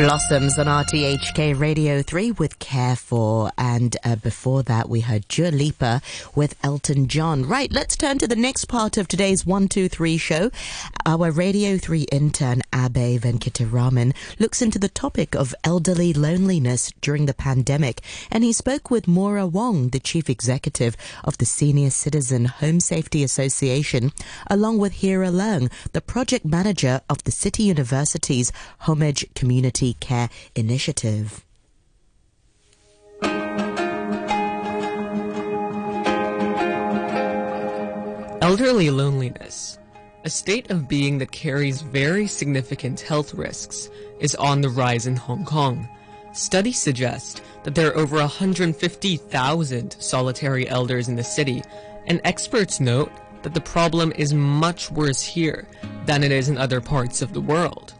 Blossoms on RTHK Radio 3 with Care For. And uh, before that, we heard Dua Lipa with Elton John. Right, let's turn to the next part of today's 123 show. Our Radio 3 intern, Abe Venkataraman, looks into the topic of elderly loneliness during the pandemic. And he spoke with Maura Wong, the chief executive of the Senior Citizen Home Safety Association, along with Hira Leung, the project manager of the City University's Homage Community Care Initiative. Elderly loneliness, a state of being that carries very significant health risks, is on the rise in Hong Kong. Studies suggest that there are over 150,000 solitary elders in the city, and experts note that the problem is much worse here than it is in other parts of the world.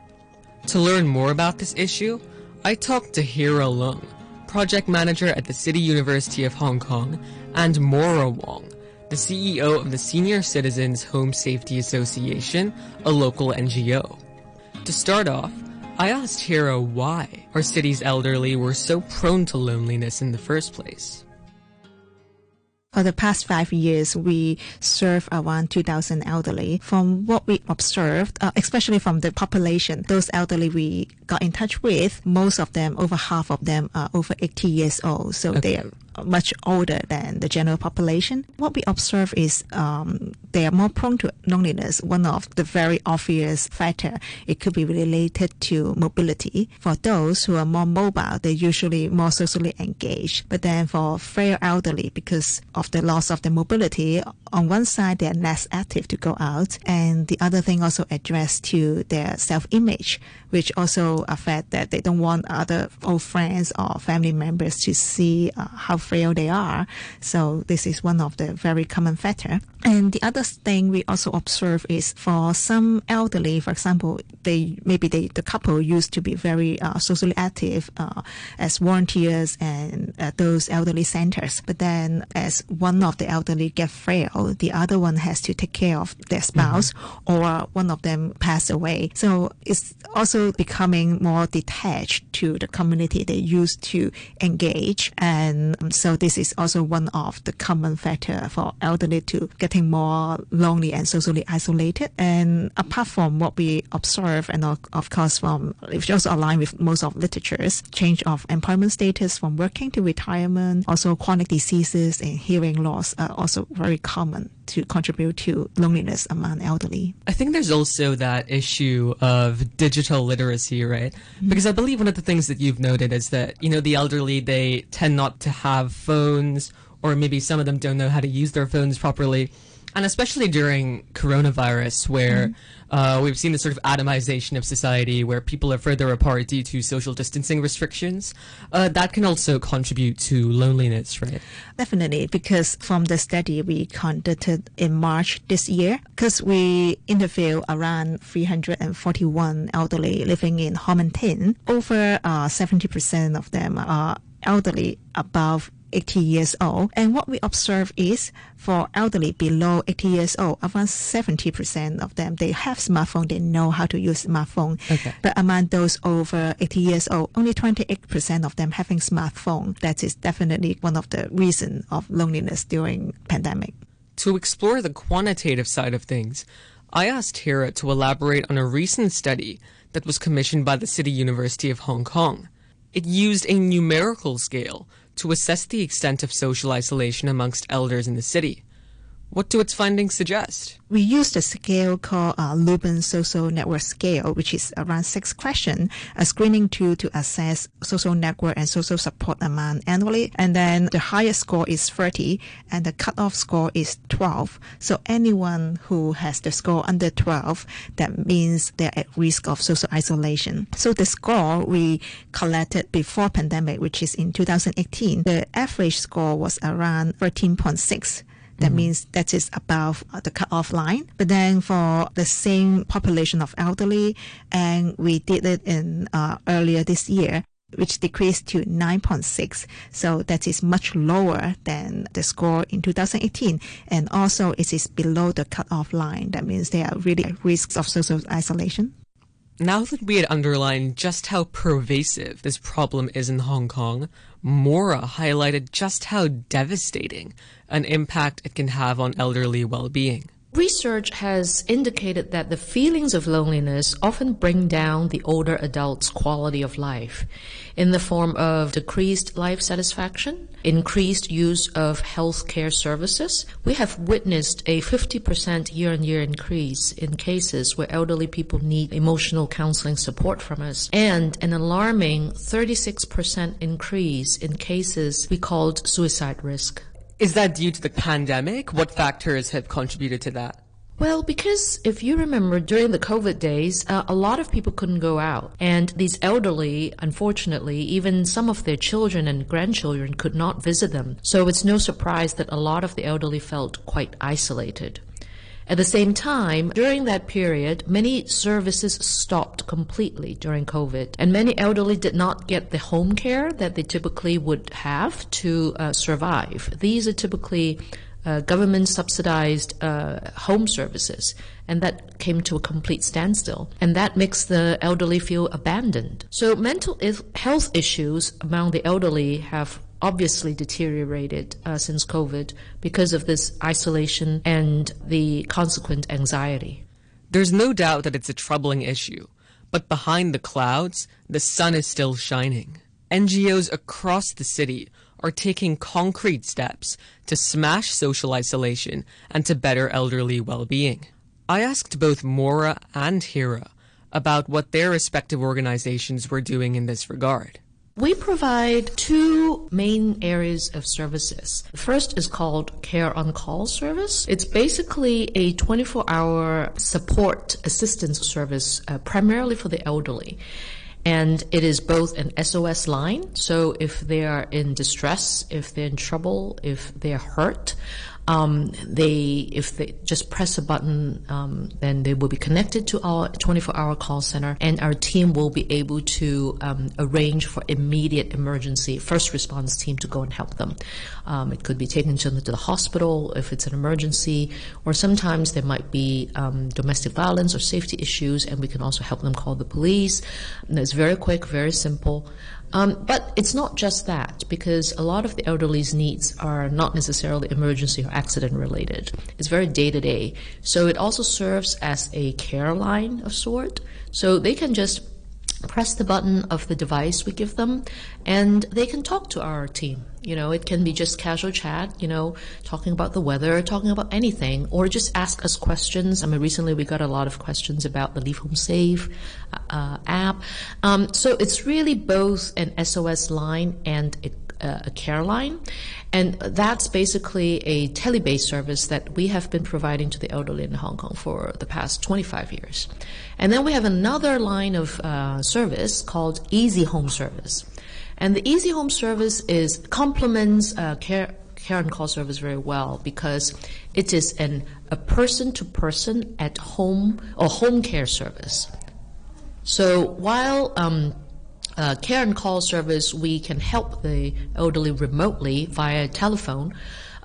To learn more about this issue, I talked to Hira Leung, project manager at the City University of Hong Kong, and Maura Wong, the CEO of the Senior Citizens Home Safety Association, a local NGO. To start off, I asked Hira why our city's elderly were so prone to loneliness in the first place. For the past five years, we serve around 2,000 elderly. From what we observed, uh, especially from the population, those elderly we got in touch with, most of them, over half of them, are over 80 years old. So okay. they are much older than the general population. What we observe is um, they are more prone to loneliness. One of the very obvious factor, it could be related to mobility. For those who are more mobile, they're usually more socially engaged. But then for frail elderly, because of the loss of the mobility, on one side they're less active to go out, and the other thing also addressed to their self-image, which also affect that they don't want other old friends or family members to see uh, how frail they are. So this is one of the very common factor. And the other thing we also observe is for some elderly, for example, they maybe they the couple used to be very uh, socially active uh, as volunteers and uh, those elderly centers, but then as one of the elderly get frail, the other one has to take care of their spouse, mm-hmm. or one of them pass away. So it's also becoming more detached to the community they used to engage, and so this is also one of the common factor for elderly to getting more lonely and socially isolated. And apart from what we observe, and of course from which also align with most of literatures, change of employment status from working to retirement, also chronic diseases and hearing loss are also very common to contribute to loneliness among elderly. I think there's also that issue of digital literacy, right? Mm-hmm. Because I believe one of the things that you've noted is that, you know, the elderly, they tend not to have phones or maybe some of them don't know how to use their phones properly. And especially during coronavirus, where mm-hmm. uh, we've seen the sort of atomization of society, where people are further apart due to social distancing restrictions, uh, that can also contribute to loneliness, right? Definitely, because from the study we conducted in March this year, because we interviewed around 341 elderly living in Ho Man Tin, over uh, 70% of them are elderly above 80 years old. And what we observe is for elderly below 80 years old, around 70% of them, they have smartphone, they know how to use smartphone. Okay. But among those over 80 years old, only 28% of them having smartphone. That is definitely one of the reasons of loneliness during pandemic. To explore the quantitative side of things, I asked Hira to elaborate on a recent study that was commissioned by the City University of Hong Kong. It used a numerical scale to assess the extent of social isolation amongst elders in the city. What do its findings suggest? We used a scale called uh, Lubben Social Network Scale, which is around six questions, a screening tool to assess social network and social support among annually. And then the highest score is 30 and the cutoff score is 12. So anyone who has the score under 12, that means they're at risk of social isolation. So the score we collected before pandemic, which is in 2018, the average score was around 13.6 that mm-hmm. means that is above uh, the cutoff line. But then for the same population of elderly, and we did it in uh, earlier this year, which decreased to 9.6. So that is much lower than the score in 2018. And also it is below the cutoff line. That means they are really at risk of social isolation. Now that we had underlined just how pervasive this problem is in Hong Kong, Maura highlighted just how devastating an impact it can have on elderly well-being. Research has indicated that the feelings of loneliness often bring down the older adult's quality of life in the form of decreased life satisfaction, increased use of healthcare services. We have witnessed a 50% year on year increase in cases where elderly people need emotional counseling support from us, and an alarming 36% increase in cases we called suicide risk. Is that due to the pandemic? What factors have contributed to that? Well, because if you remember during the COVID days, uh, a lot of people couldn't go out. And these elderly, unfortunately, even some of their children and grandchildren could not visit them. So it's no surprise that a lot of the elderly felt quite isolated. At the same time, during that period, many services stopped completely during COVID, and many elderly did not get the home care that they typically would have to uh, survive. These are typically uh, government subsidized uh, home services, and that came to a complete standstill. And that makes the elderly feel abandoned. So, mental health issues among the elderly have obviously deteriorated uh, since COVID because of this isolation and the consequent anxiety. There's no doubt that it's a troubling issue, but behind the clouds, the sun is still shining. NGOs across the city are taking concrete steps to smash social isolation and to better elderly well-being. I asked both Maura and Hira about what their respective organizations were doing in this regard. We provide two main areas of services. The first is called Care on Call service. It's basically a 24 hour support assistance service, uh, primarily for the elderly. And it is both an SOS line. So if they are in distress, if they're in trouble, if they're hurt, um, they, if they just press a button, um, then they will be connected to our 24-hour call center, and our team will be able to um, arrange for immediate emergency first response team to go and help them. Um, it could be taken to the, to the, hospital if it's an emergency, or sometimes there might be um, domestic violence or safety issues, and we can also help them call the police. And it's very quick, very simple. Um, but it's not just that, because a lot of the elderly's needs are not necessarily emergency accident related. It's very day to day. So it also serves as a care line of sort. So they can just press the button of the device we give them and they can talk to our team you know it can be just casual chat you know talking about the weather talking about anything or just ask us questions i mean recently we got a lot of questions about the leave home safe uh, app um, so it's really both an sos line and a uh, a care line. And that's basically a tele-based service that we have been providing to the elderly in Hong Kong for the past 25 years. And then we have another line of uh, service called Easy Home Service. And the Easy Home Service is complements uh, care Care on Call service very well because it is an a person to person at home or home care service. So while um, uh, Care on Call service, we can help the elderly remotely via telephone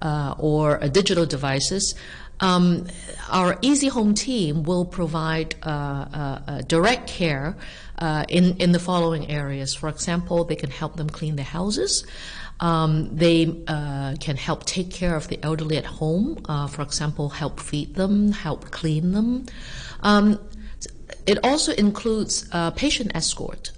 uh, or uh, digital devices. Um, our Easy Home team will provide uh, uh, uh, in in the following areas. For example, they can help them clean their houses. Um, they can help take care of the elderly at home. for example, help feed them, help clean them. Um, it also includes uh, patient escort.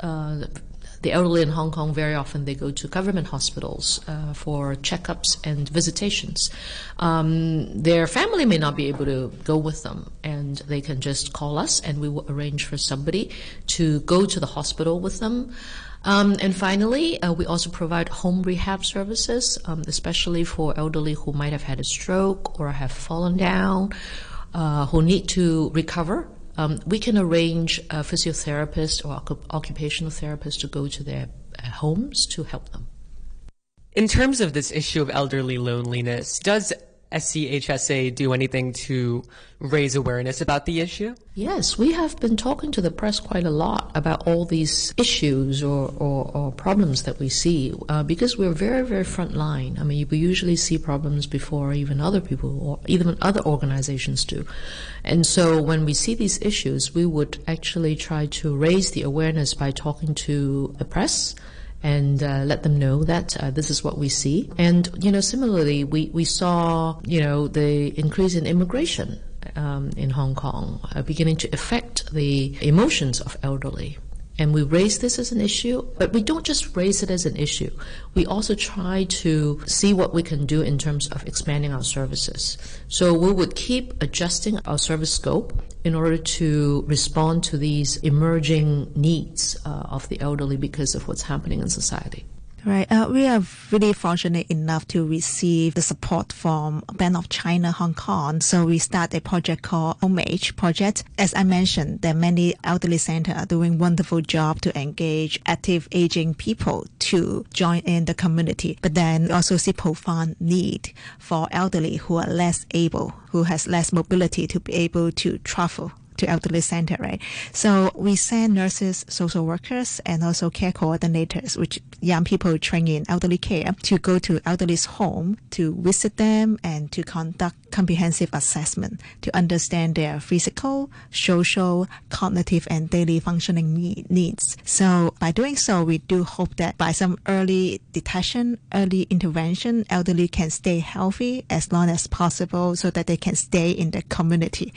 The elderly in Hong Kong very often they go to government hospitals uh, for checkups and visitations. Um, their family may not be able to go with them, and they can just call us, and we will arrange for somebody to go to the hospital with them. Um, and finally, uh, we also provide home rehab services, um, especially for elderly who might have had a stroke or have fallen down, uh, who need to recover um, we can arrange a physiotherapist or occupational therapist to go to their uh, homes to help them. In terms of this issue of elderly loneliness, does SCHSA do anything to raise awareness about the issue? Yes, we have been talking to the press quite a lot about all these issues or, or, or problems that we see uh, because we're very, very front line. I mean, we usually see problems before even other people or even other organizations do. And so when we see these issues, we would actually try to raise the awareness by talking to the press and uh, let them know that uh, this is what we see. And you know, similarly, we we saw you know the increase in immigration um, in Hong Kong uh, beginning to affect the emotions of elderly. And we raise this as an issue, but we don't just raise it as an issue. We also try to see what we can do in terms of expanding our services. So we would keep adjusting our service scope in order to respond to these emerging needs uh, of the elderly because of what's happening in society. Right. Uh, we are really fortunate enough to receive the support from Bank of China Hong Kong. So we start a project called Homage Project. As I mentioned, there are many elderly centers are doing wonderful job to engage active aging people to join in the community. But then also see profound need for elderly who are less able, who has less mobility to be able to travel to elderly center, right? So we send nurses, social workers, and also care coordinators, which young people trained in elderly care, to go to elderly's home to visit them and to conduct comprehensive assessment to understand their physical, social, cognitive, and daily functioning needs. So by doing so, we do hope that by some early detection, early intervention, elderly can stay healthy as long as possible so that they can stay in the community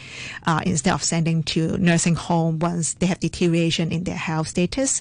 uh, instead of sending to nursing home once they have deterioration in their health status.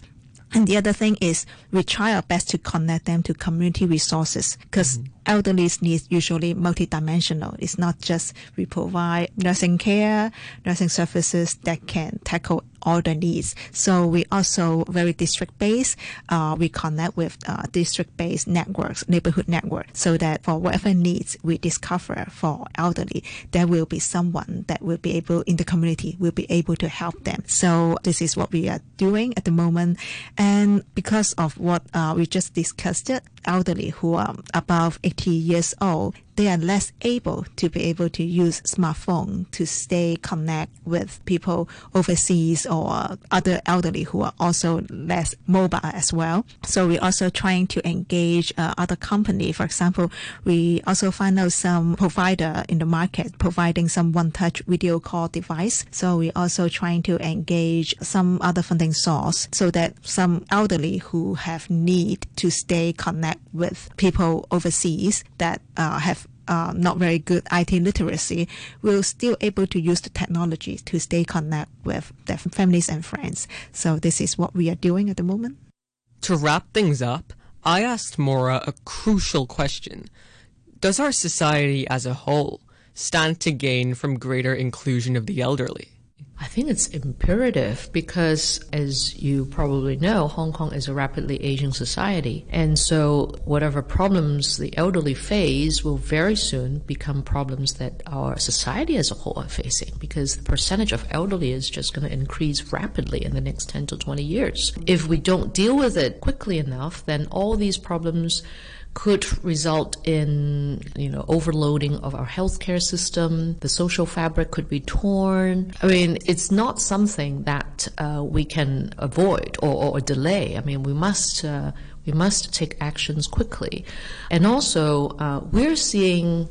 And the other thing is we try our best to connect them to community resources because mm-hmm elderly's needs usually multidimensional. It's not just we provide nursing care, nursing services that can tackle all the needs. So we also very district based. Uh, we connect with uh, district based networks, neighborhood networks, so that for whatever needs we discover for elderly, there will be someone that will be able in the community will be able to help them. So this is what we are doing at the moment, and because of what uh, we just discussed, elderly who are above 80 years old, they are less able to be able to use smartphone to stay connect with people overseas or other elderly who are also less mobile as well. So we're also trying to engage uh, other company. For example, we also find out some provider in the market providing some one-touch video call device. So we're also trying to engage some other funding source so that some elderly who have need to stay connect with people overseas that uh, have uh, not very good IT literacy will still able to use the technology to stay connect with their families and friends. So this is what we are doing at the moment. To wrap things up, I asked Maura a crucial question. Does our society as a whole stand to gain from greater inclusion of the elderly? I think it's imperative because, as you probably know, Hong Kong is a rapidly aging society. And so, whatever problems the elderly face will very soon become problems that our society as a whole are facing because the percentage of elderly is just going to increase rapidly in the next 10 to 20 years. If we don't deal with it quickly enough, then all these problems could result in you know overloading of our healthcare system. The social fabric could be torn. I mean, it's not something that uh, we can avoid or, or, delay. I mean, we must. Uh, we must take actions quickly, and also uh, we're seeing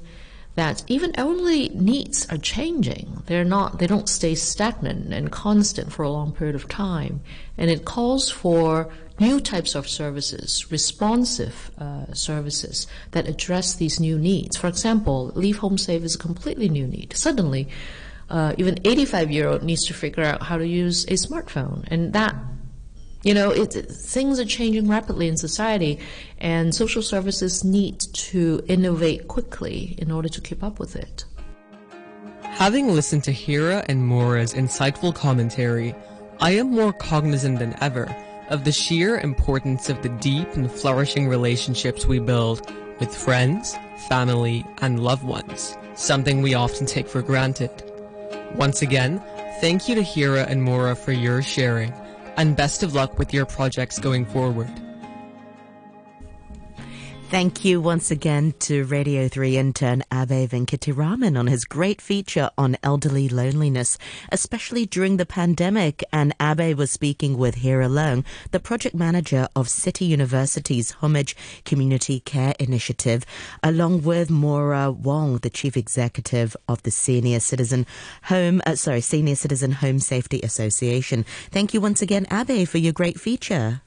that even elderly needs are changing. They're not, they don't stay stagnant and constant for a long period of time. And it calls for new types of services, responsive uh, services that address these new needs. For example, Leave Home Safe is a completely new need. Suddenly, uh, even 85 year old needs to figure out how to use a smartphone, and that you know, it, things are changing rapidly in society, and social services need to innovate quickly in order to keep up with it. Having listened to Hira and Maura's insightful commentary, I am more cognizant than ever of the sheer importance of the deep and flourishing relationships we build with friends, family, and loved ones, something we often take for granted. Once again, thank you to Hira and Maura for your sharing, and best of luck with your projects going forward. Thank you once again to Radio 3 intern Abe Venkataraman on his great feature on elderly loneliness, especially during the pandemic. And Abe was speaking with Hira Leung, the project manager of City University's Homage Community Care Initiative, along with Maura Wong, the chief executive of the Senior Citizen Home, uh, sorry, Senior Citizen Home Safety Association. Thank you once again, Abe, for your great feature.